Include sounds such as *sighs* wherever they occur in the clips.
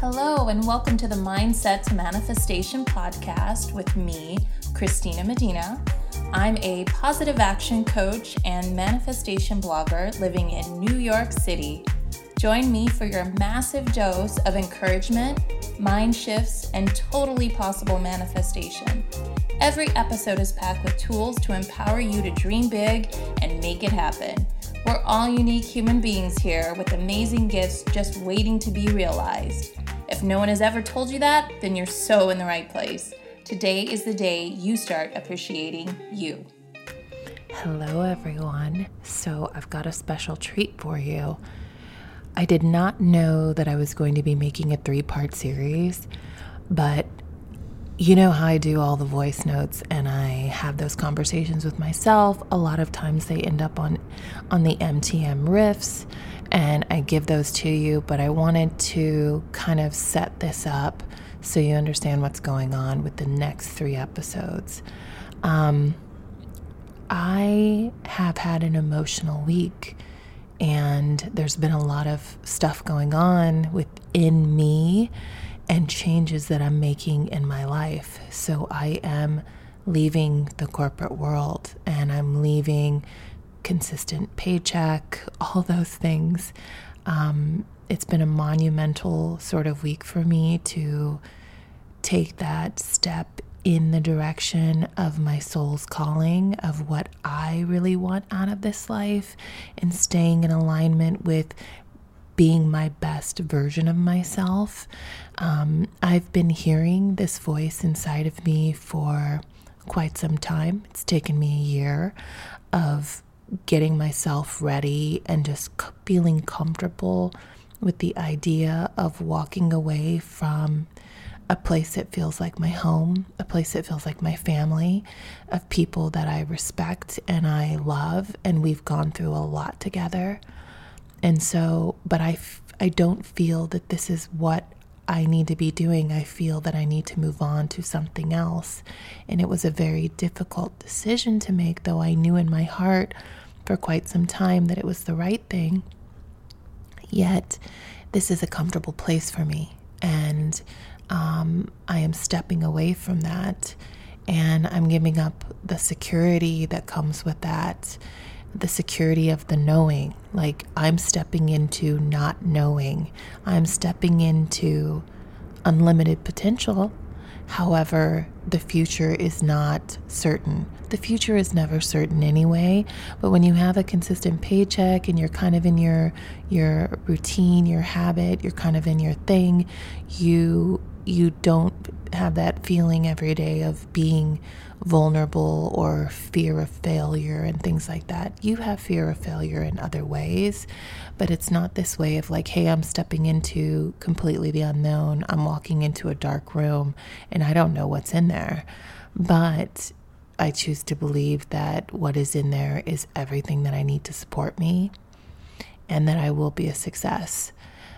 Hello, and welcome to the Mindset to Manifestation podcast with me, Christina Medina. I'm a positive action coach and manifestation blogger living in New York City. Join me for your massive dose of encouragement, mind shifts, and totally possible manifestation. Every episode is packed with tools to empower you to dream big and make it happen. We're all unique human beings here with amazing gifts just waiting to be realized. If no one has ever told you that, then you're so in the right place. Today is the day you start appreciating you. Hello, everyone. So, I've got a special treat for you. I did not know that I was going to be making a three part series, but you know how I do all the voice notes and I have those conversations with myself. A lot of times they end up on on the MTM riffs and I give those to you, but I wanted to kind of set this up so you understand what's going on with the next three episodes. Um, I have had an emotional week and there's been a lot of stuff going on within me and changes that I'm making in my life. So I am leaving the corporate world and I'm leaving consistent paycheck, *laughs* all those things. Um, it's been a monumental sort of week for me to take that step in the direction of my soul's calling, of what I really want out of this life, and staying in alignment with being my best version of myself. Um, I've been hearing this voice inside of me for quite some time. It's taken me a year of getting myself ready and just feeling comfortable with the idea of walking away from a place that feels like my home, a place that feels like my family, of people that I respect and I love, and we've gone through a lot together. And so, but I, I don't feel that this is what I need to be doing. I feel that I need to move on to something else. And it was a very difficult decision to make, though I knew in my heart for quite some time that it was the right thing. Yet, this is a comfortable place for me. And um, I am stepping away from that. And I'm giving up the security that comes with that, the security of the knowing. Like, I'm stepping into not knowing, I'm stepping into unlimited potential However, the future is not certain. The future is never certain anyway, but when you have a consistent paycheck and you're kind of in your your routine, your habit, you're kind of in your thing, you you don't have that feeling every day of being vulnerable or fear of failure and things like that. You have fear of failure in other ways, but it's not this way of like, hey, I'm stepping into completely the unknown. I'm walking into a dark room and I don't know what's in there. But I choose to believe that what is in there is everything that I need to support me and that I will be a success.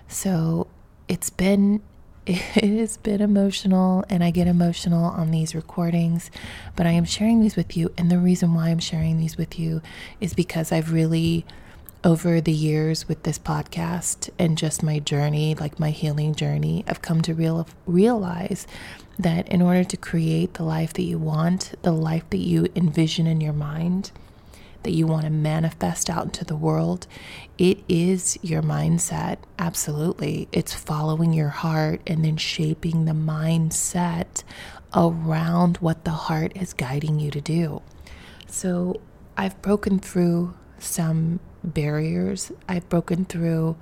So it's been *laughs* it has been emotional and I get emotional on these recordings, but I am sharing these with you. And the reason why I'm sharing these with you is because I've really, over the years with this podcast and just my journey, like my healing journey, I've come to real, realize that in order to create the life that you want, the life that you envision in your mind, that you want to manifest out into the world, it is your mindset. Absolutely. It's following your heart and then shaping the mindset around what the heart is guiding you to do. So I've broken through some barriers, I've broken through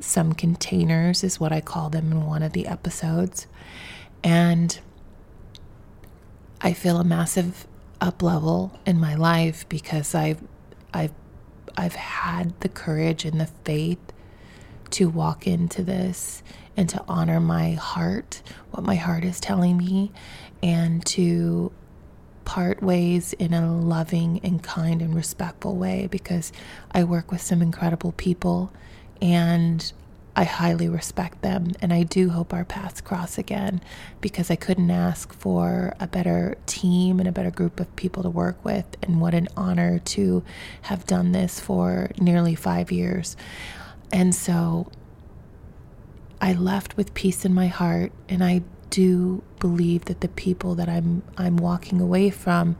some containers, is what I call them in one of the episodes. And I feel a massive up level in my life because I've I've I've had the courage and the faith to walk into this and to honor my heart, what my heart is telling me, and to part ways in a loving and kind and respectful way because I work with some incredible people and I highly respect them, and I do hope our paths cross again because I couldn't ask for a better team and a better group of people to work with. And what an honor to have done this for nearly five years. And so I left with peace in my heart and I do believe that the people that I'm I'm walking away from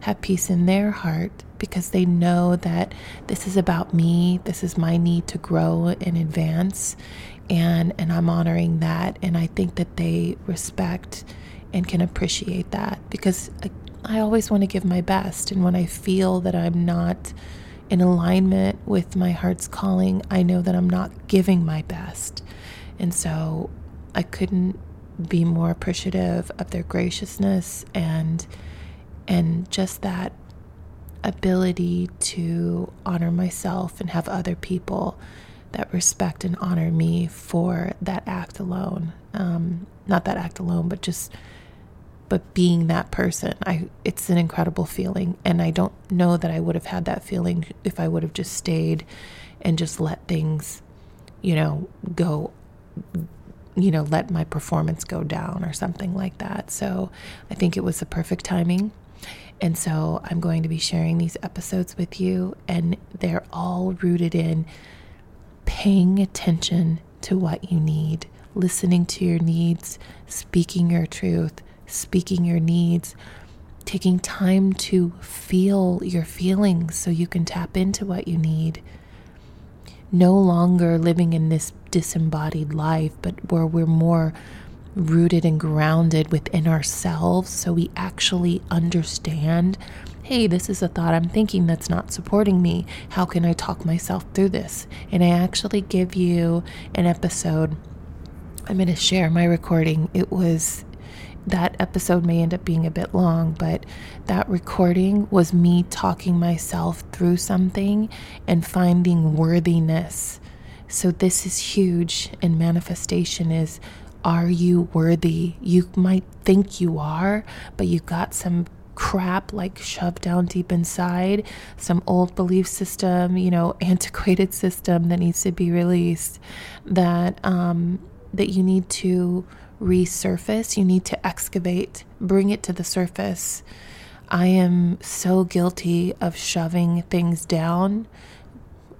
have peace in their heart because they know that this is about me, this is my need to grow and advance and and I'm honoring that and I think that they respect and can appreciate that because I, I always want to give my best and when I feel that I'm not in alignment with my heart's calling, I know that I'm not giving my best. And so I couldn't be more appreciative of their graciousness and and just that ability to honor myself and have other people that respect and honor me for that act alone. Um, not that act alone, but just but being that person. I it's an incredible feeling, and I don't know that I would have had that feeling if I would have just stayed and just let things, you know, go you know, let my performance go down or something like that. So I think it was the perfect timing. And so I'm going to be sharing these episodes with you, and they're all rooted in paying attention to what you need, listening to your needs, speaking your truth, speaking your needs, taking time to feel your feelings so you can tap into what you need. No longer living in this disembodied life, but where we're more rooted and grounded within ourselves so we actually understand hey, this is a thought I'm thinking that's not supporting me. How can I talk myself through this? And I actually give you an episode. I'm going to share my recording. It was that episode may end up being a bit long, but that recording was me talking myself through something and finding worthiness. So this is huge and manifestation is are you worthy? You might think you are, but you got some crap like shoved down deep inside, some old belief system, you know, *laughs* antiquated system that needs to be released that um that you need to resurface, you need to excavate, bring it to the surface. I am so guilty of shoving things down,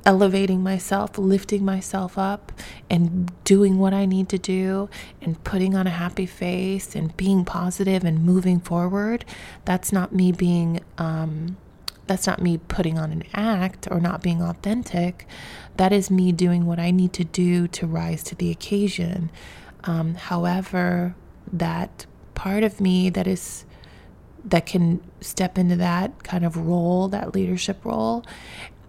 elevating myself, lifting myself up, and doing what I need to do, and putting on a happy face, and being positive and moving forward. That's not me being, um, that's not me putting on an act or not being authentic. That is me doing what I need to do to rise to the occasion. Um, however, that part of me that is that can step into that kind of role, that leadership role,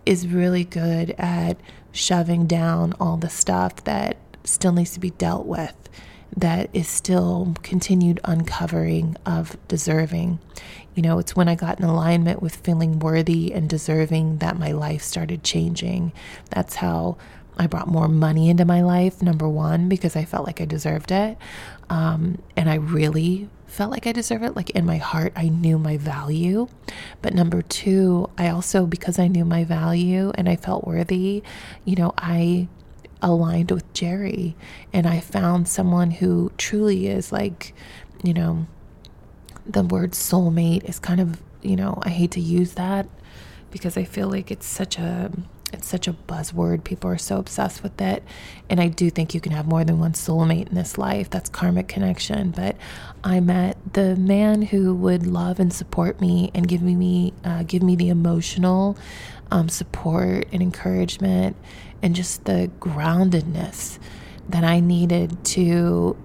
is really good at shoving down all the stuff that still needs to be dealt with, that is still continued uncovering of deserving. You know, it's when I got in alignment with feeling worthy and deserving that my life started changing. That's how I brought more money into my life, number one, because I felt like I deserved it. Um, and I really felt like I deserve it. Like in my heart, I knew my value. But number two, I also, because I knew my value and I felt worthy, you know, I aligned with Jerry and I found someone who truly is like, you know, the word soulmate is kind of, you know, I hate to use that because I feel like it's such a it's such a buzzword. People are so obsessed with it. And I do think you can have more than one soulmate in this life. That's karmic connection. But I met the man who would love and support me and give me uh, give me the emotional um, support and encouragement and just the groundedness that I needed to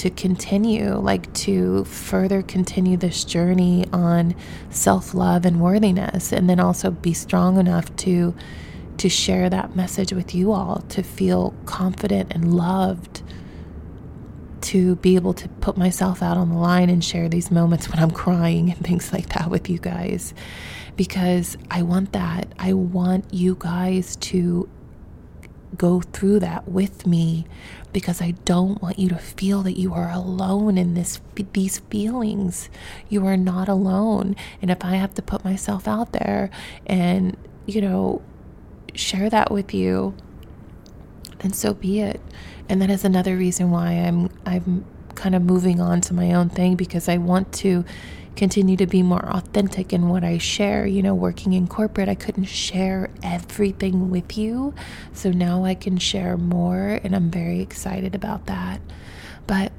to continue, like to further continue this journey on self love and worthiness, and then also be strong enough to to share that message with you all, to feel confident and loved, to be able to put myself out on the line and share these moments when I'm crying and things like that with you guys. Because I want that. I want you guys to go through that with me because I don't want you to feel that you are alone in this these feelings. You are not alone. And if I have to put myself out there and, you know, share that with you, then so be it. And that is another reason why I'm I'm kind of moving on to my own thing because I want to continue to be more authentic in what I share. You know, working in corporate, I couldn't share everything with you. So now I can share more, and I'm very excited about that. But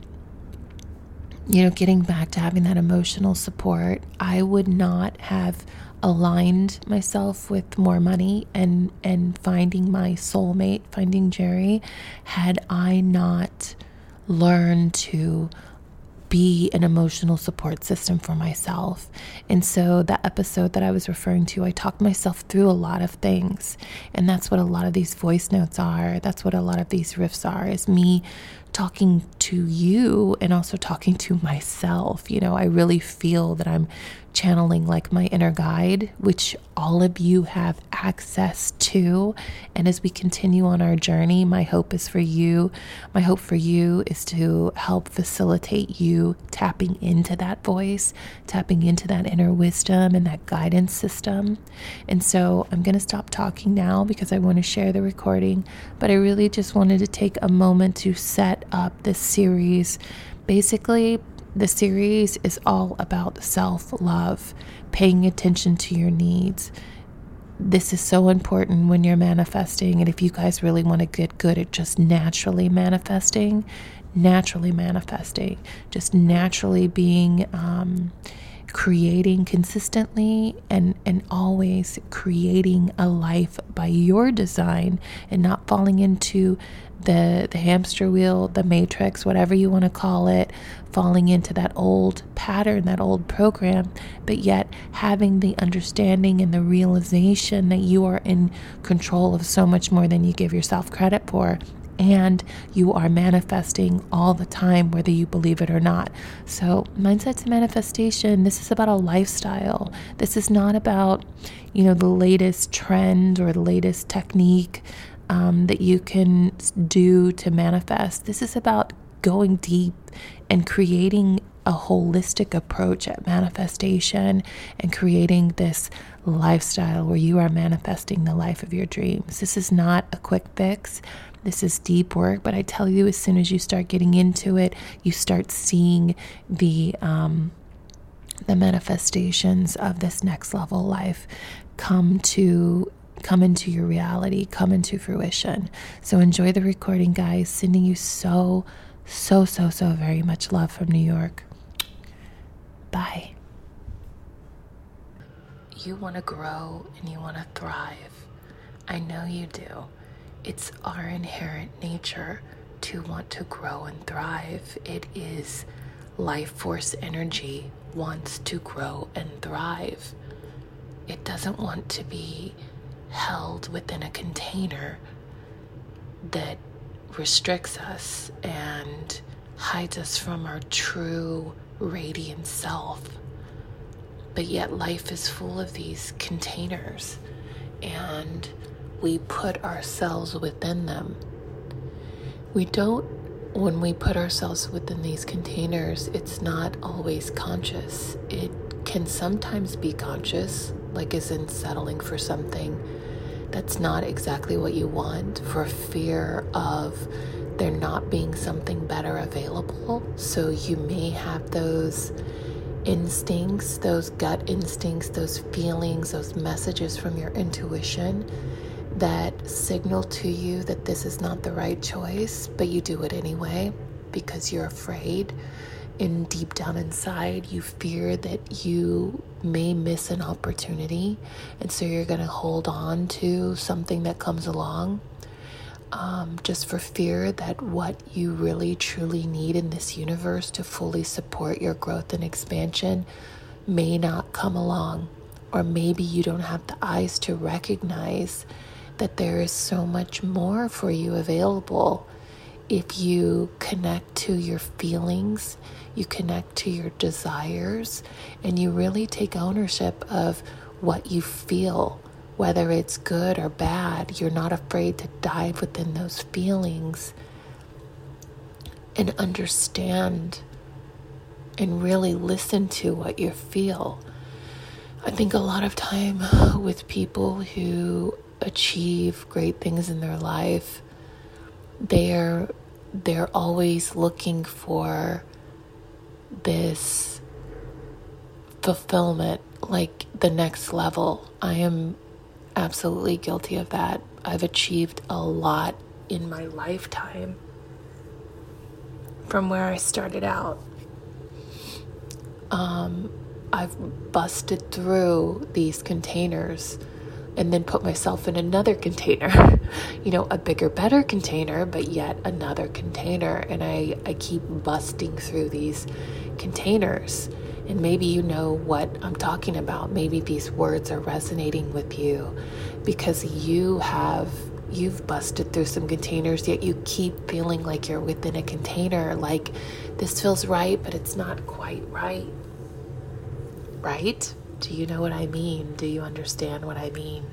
you know, getting back to having that emotional support, I would not have aligned myself with more money and and finding my soulmate, finding Jerry, had I not learned to be an emotional support system for myself. And so, that episode that I was referring to, I talked myself through a lot of things. And that's what a lot of these voice notes are. That's what a lot of these riffs are, is me talking to you and also talking to myself. You know, I really feel that I'm channeling like my inner guide, which all of you have access to. And as we continue on our journey, my hope is for you. My hope for you is to help facilitate you tapping into that voice, tapping into that inner wisdom and that guidance system. And so I'm going to stop talking now because I want to share the recording, but I really just wanted to take a moment to set up this series. Basically, the series is all about self love, paying attention to your needs. This is so important when you're manifesting. And if you guys really want to get good at just naturally manifesting, naturally manifesting, just naturally being um, creating consistently and and always creating a life by your design and not falling into the the hamster wheel, the matrix, whatever you want to call it, falling into that old pattern, that old program, but yet having the understanding and the realization that you are in control of so much more than you give yourself credit for and you are manifesting all the time, whether you believe it or not. So, mindset to manifestation, this is about a lifestyle. This is not about, you know, the latest trend or the latest technique um, that you can do to manifest. This is about going deep and creating a holistic approach at manifestation and creating this lifestyle where you are manifesting the life of your dreams. This is not a quick fix. This is deep work, but I tell you, as soon as you start getting into it, you start seeing the um, the manifestations of this next level life come to come into your reality, come into fruition. So enjoy the recording, guys. Sending you so, so, so, so very much love from New York. Bye. You want to grow and you want to thrive. I know you do. It's our inherent nature to want to grow and thrive. It is life force energy wants to grow and thrive. It doesn't want to be held within a container that restricts us and hides us from our true radiant self. But yet, life is full of these containers, and we put ourselves within them. We don't, when we put ourselves within these containers, it's not always conscious. It can sometimes be conscious, like as in settling for something that's not exactly what you want for fear of there not being something better available. So you may have those instincts, those gut instincts, those feelings, those messages from your intuition that signal to you that this is not the right choice, but you do it anyway because you're afraid in deep down inside, you fear that you may miss an opportunity, and so you're going to hold on to something that comes along um, just for fear that what you really truly need in this universe to fully support your growth and expansion may not come along, or maybe you don't have the eyes to recognize that there is so much more for you available if you connect to your feelings, you connect to your desires, and you really take ownership of what you feel, whether it's good or bad. You're not afraid to dive within those feelings and understand and really listen to what you feel. I think a lot of time *laughs* with people who achieve great things in their life, they're they're always looking for this fulfillment, like the next level. I am absolutely guilty of that. I've achieved a lot in my lifetime from where I started out. Um, I've busted through these containers and then put myself in another container, *laughs* you know, a bigger, better container, but yet another container. And I, I keep busting through these containers. And maybe you know what I'm talking about. Maybe these words are resonating with you because you have you've busted through some containers yet you keep feeling like you're within a container like this feels right but it's not quite right right do you know what I mean? Do you understand what I mean?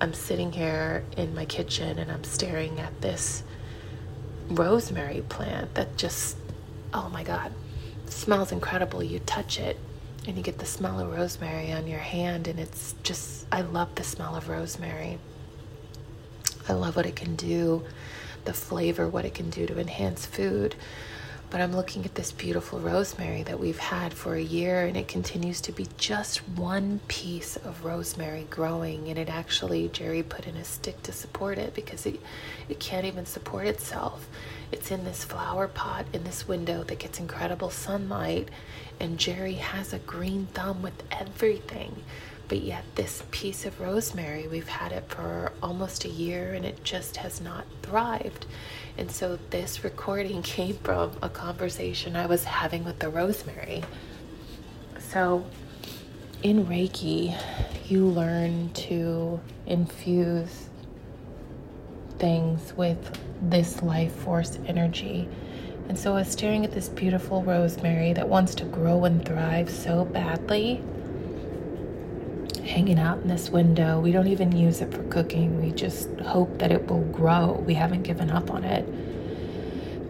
I'm sitting here in my kitchen and I'm staring at this rosemary plant that just, oh my God, smells incredible. You touch it and you get the smell of rosemary on your hand, and it's just, I love the smell of rosemary. I love what it can do, the flavor, what it can do to enhance food. But I'm looking at this beautiful rosemary that we've had for a year, and it continues to be just one piece of rosemary growing. And it actually, Jerry put in a stick to support it because it, it can't even support itself. It's in this flower pot in this window that gets incredible sunlight, and Jerry has a green thumb with everything. But yet, this piece of rosemary, we've had it for almost a year and it just has not thrived. And so this recording *laughs* came from a conversation I was having with the rosemary. So in Reiki, you learn to infuse things with this life force energy. And so I was staring at this beautiful rosemary that wants to grow and thrive so badly hanging out in this window. We don't even use it for cooking. We just hope that it will grow. We haven't given up on it.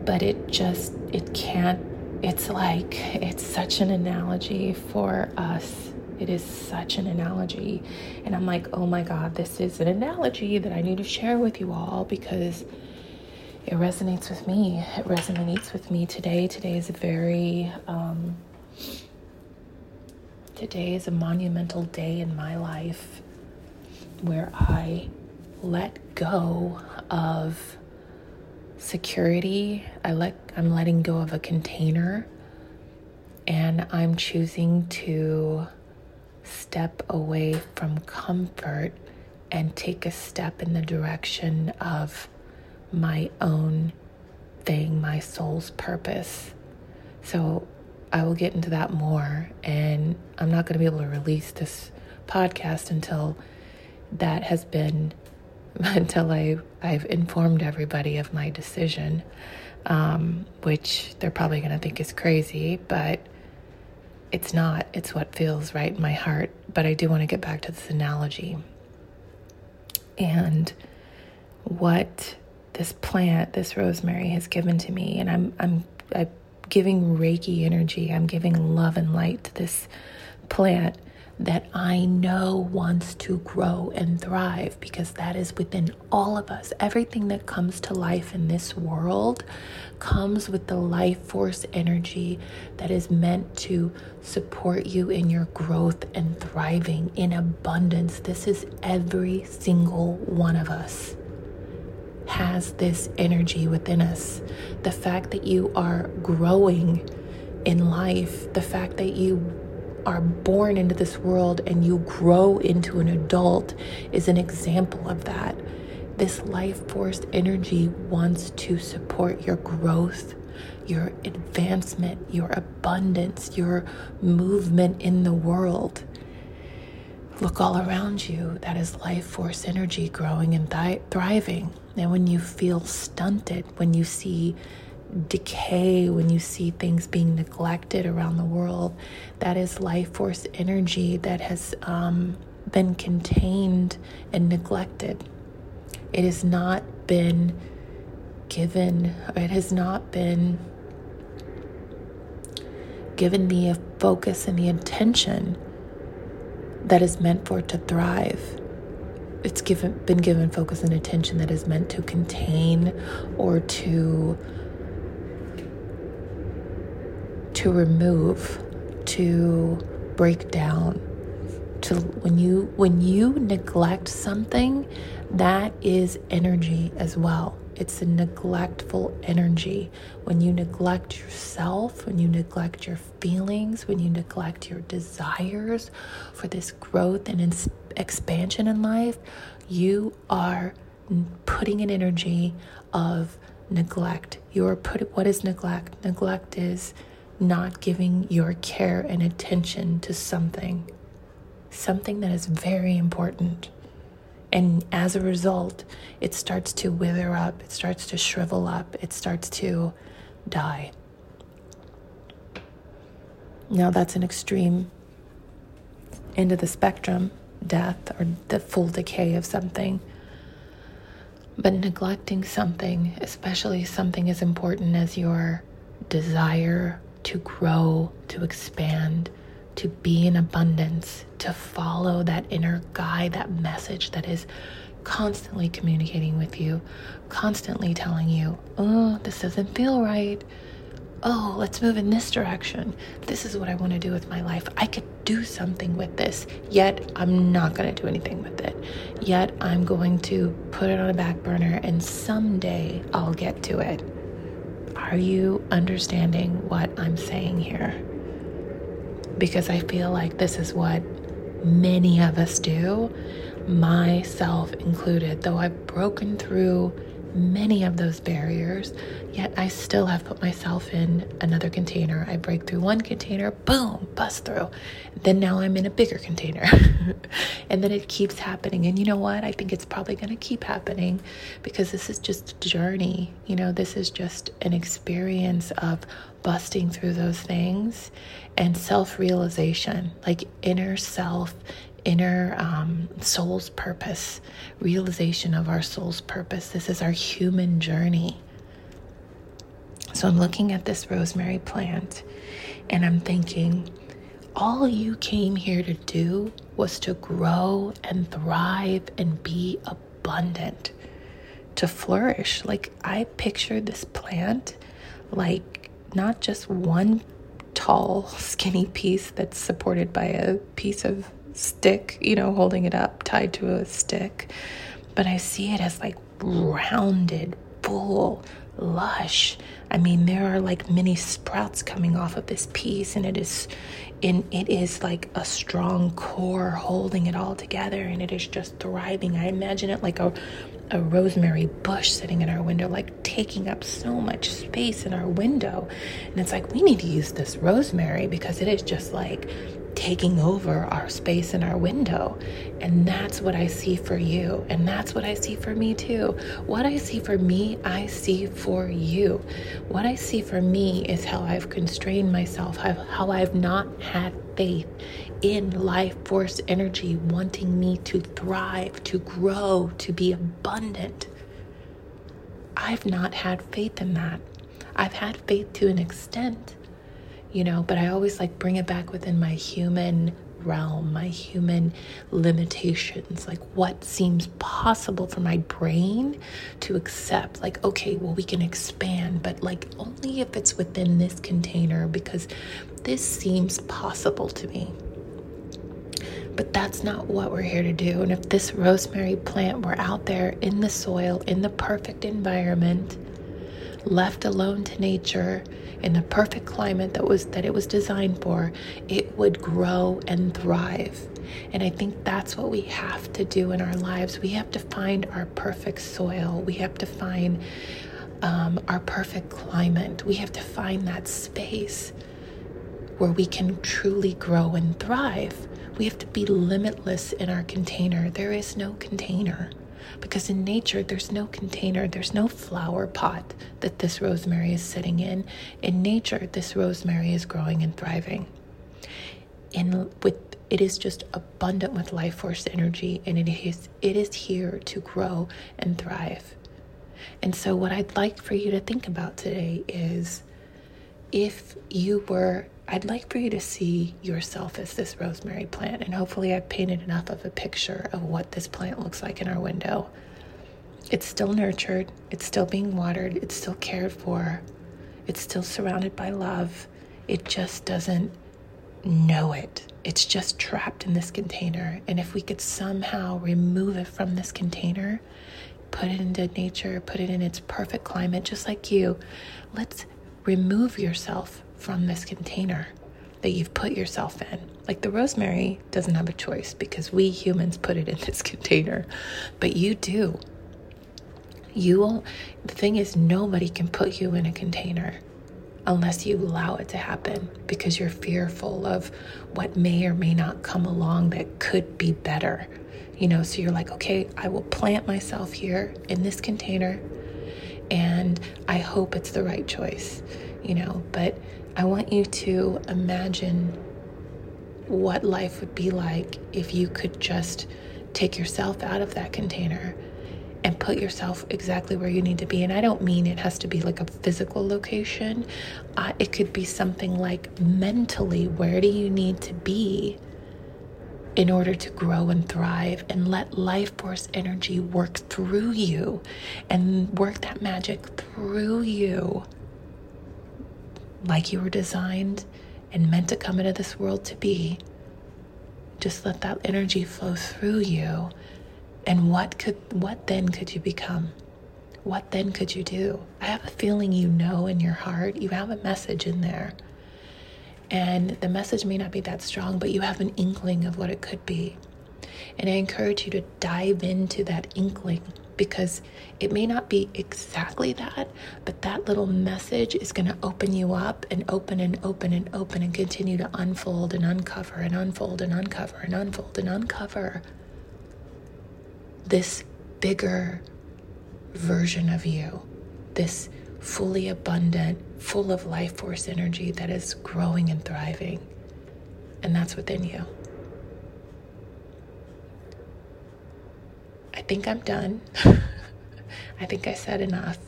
But it just, it can't, it's like, it's such an analogy for us. It is such an analogy. And I'm like, oh my God, this is an analogy that I need to share with you all because it resonates with me. It resonates with me today. Today is a very, um, Today is a monumental day in my life where I let go of security. I let I'm letting go of a container and I'm choosing to step away from comfort and take a step in the direction of my own thing, my soul's purpose. So I will get into that more. And I'm not going to be able to release this podcast until that has been, *laughs* until I, I've informed everybody of my decision, um, which they're probably going to think is crazy, but it's not. It's what feels right in my heart. But I do want to get back to this analogy. And what this plant, this rosemary, has given to me, and I'm, I'm, I giving Reiki energy, I'm giving love and light to this plant that I know wants to grow and thrive because that is within all of us. Everything that comes to life in this world comes with the life force energy that is meant to support you in your growth and thriving in abundance. This is every single one of us has this energy within us. The fact that you are growing in life, the fact that you are born into this world and you grow into an adult is an example of that. This life force energy wants to support your growth, your advancement, your abundance, your movement in the world. Look all around you. That is life force energy growing and th- thriving. And when you feel stunted, when you see decay, when you see things being neglected around the world, that is life force energy that has um, been contained and neglected. It has not been given, it has not been given the focus and the attention that is meant for it to thrive. It's given been given focus and attention that is meant to contain or to to remove, to break down. To when you when you neglect something, that is energy as well. It's a neglectful energy. When you neglect yourself, when you neglect your feelings, when you neglect your desires for this growth and expansion in life, you are putting an energy of neglect. You're put what is neglect? Neglect is not giving your care and attention to something. Something that is very important. And as a result, it starts to wither up, it starts to shrivel up, it starts to die. Now, that's an extreme end of the spectrum death or the full decay of something. But neglecting something, especially something as important as your desire to grow, to expand, to be in abundance, to follow that inner guide, that message that is constantly communicating with you, constantly telling you, oh, this doesn't feel right. Oh, let's move in this direction. This is what I want to do with my life. I could do something with this, yet I'm not going to do anything with it. Yet I'm going to put it on a back burner and someday I'll get to it. Are you understanding what I'm saying here? Because I feel like this is what many of us do, myself included, though I've broken through many of those barriers, yet I still have put myself in another container. I break through one container, boom, bust through. Then now I'm in a bigger container. *laughs* and then it keeps happening. And you know what? I think it's probably going to keep happening because this is just a journey. You know, this is just an experience of busting through those things and self realization, like inner self inner um, soul's purpose, realization of our soul's purpose. This is our human journey. So I'm looking at this rosemary plant and I'm thinking, all you came here to do was to grow and thrive and be abundant, to flourish. Like I picture this plant like not just one tall, skinny piece that's supported by a piece of stick, you know, holding it up, tied to a stick. But I see it as like rounded, full, lush. I mean, there are like many sprouts coming off of this piece, and it is, in it is like a strong core holding it all together, and it is just thriving. I imagine it like a a rosemary bush sitting in our window, like taking up so much space in our window. And it's like, we need to use this rosemary because it is just like taking over our space in our window. And that's what I see for you. And that's what I see for me too. What I see for me, I see for you. What I see for me is how I've constrained myself, how I've not had faith in life force energy wanting me to thrive, to grow, to be abundant. I've not had faith in that. I've had faith to an extent you know, but I always like bring it back within my human realm, my human limitations, like what seems possible for my brain to accept. Like, okay, well, we can expand, but like only if it's within this container because this seems possible to me. But that's not what we're here to do. And if this rosemary plant were out there in the soil, in the perfect environment, left alone to nature, in the perfect climate that was that it was designed for, it would grow and thrive. And I think that's what we have to do in our lives. We have to find our perfect soil. We have to find um, our perfect climate. We have to find that space where we can truly grow and thrive. We have to be limitless in our container. There is no container because in nature there's no container, there's no flower pot that this rosemary is sitting in. In nature, this rosemary is growing and thriving. In with it is just abundant with life force energy and it is it is here to grow and thrive. And so what I'd like for you to think about today is if you were I'd like for you to see yourself as this rosemary plant, and hopefully, I've painted enough of a picture of what this plant looks like in our window. It's still nurtured, it's still being watered, it's still cared for, it's still surrounded by love, it just doesn't know it. It's just trapped in this container. And if we could somehow remove it from this container, put it into nature, put it in its perfect climate, just like you, let's remove yourself from this container that you've put yourself in. Like the rosemary doesn't have a choice because we humans put it in this *laughs* container, but you do. You won't, the thing is, nobody can put you in a container unless you allow it to happen because you're fearful of what may or may not come along that could be better. You know, so you're like, okay, I will plant myself here in this container and I hope it's the right choice, you know, but I want you to imagine what life would be like if you could just take yourself out of that container and put yourself exactly where you need to be. And I don't mean it has to be like a physical location, uh, it could be something like mentally, where do you need to be? In order to grow and thrive and let life force energy work through you and work that magic through you like you were designed and meant to come into this world to be. Just let that energy flow through you and what could what then could you become? What then could you do? I have a feeling you know in your heart, you have a message in there. And the message may not be that strong, but you have an inkling of what it could be. And I encourage you to dive into that inkling because it may not be exactly that, but that little message is going to open you up and open and open and open and continue to unfold and uncover and unfold and uncover and unfold and uncover this bigger version of you, this fully abundant, full of life force energy that is growing and thriving. And that's within you. I think I'm done. *laughs* I think I said enough.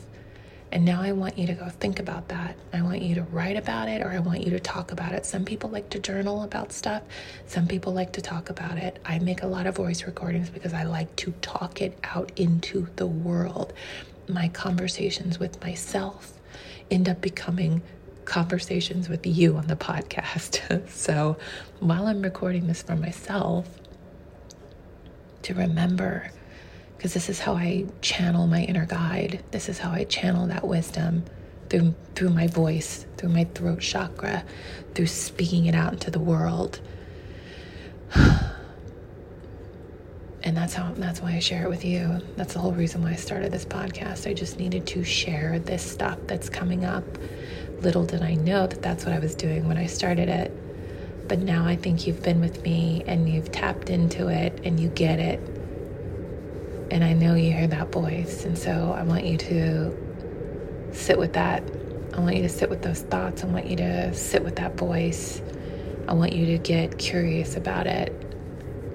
And now I want you to go think about that. I want you to write about it or I want you to talk about it. Some people like to journal about stuff, some people like to talk about it. I make a lot of voice recordings because I like to talk it out into the world. My conversations with myself end up becoming conversations with you on the podcast. *laughs* so while I'm recording this for myself, to remember because this is how I channel my inner guide. This is how I channel that wisdom through through my voice, through my throat chakra, through speaking it out into the world. *sighs* And that's how that's why I share it with you. That's the whole reason why I started this podcast. I just needed to share this stuff that's coming up. Little did I know that that's what I was doing when I started it. But now I think you've been with me and you've tapped into it and you get it and I know you hear that voice. And so I want you to sit with that. I want you to sit with those thoughts. I want you to sit with that voice. I want you to get curious about it.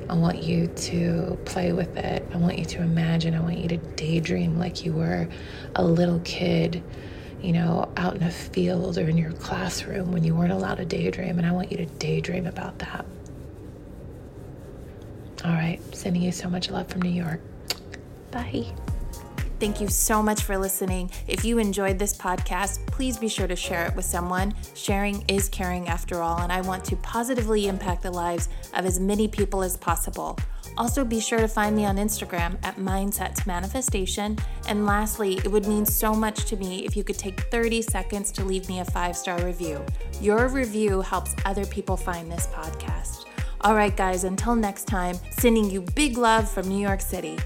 I want you to play with it. I want you to imagine. I want you to daydream like you were a little kid, you know, out in a field or in your classroom when you weren't allowed to daydream. And I want you to daydream about that. All right, sending you so much love from New York. Bye. Thank you so much for listening. If you enjoyed this podcast, please be sure to share it with someone. Sharing is caring after all, and I want to positively impact the lives of as many people as possible. Also, be sure to find me on Instagram at Mindset Manifestation. And lastly, it would mean so much to me if you could take 30 seconds to leave me a five star review. Your review helps other people find this podcast. All right, guys, until next time, sending you big love from New York City.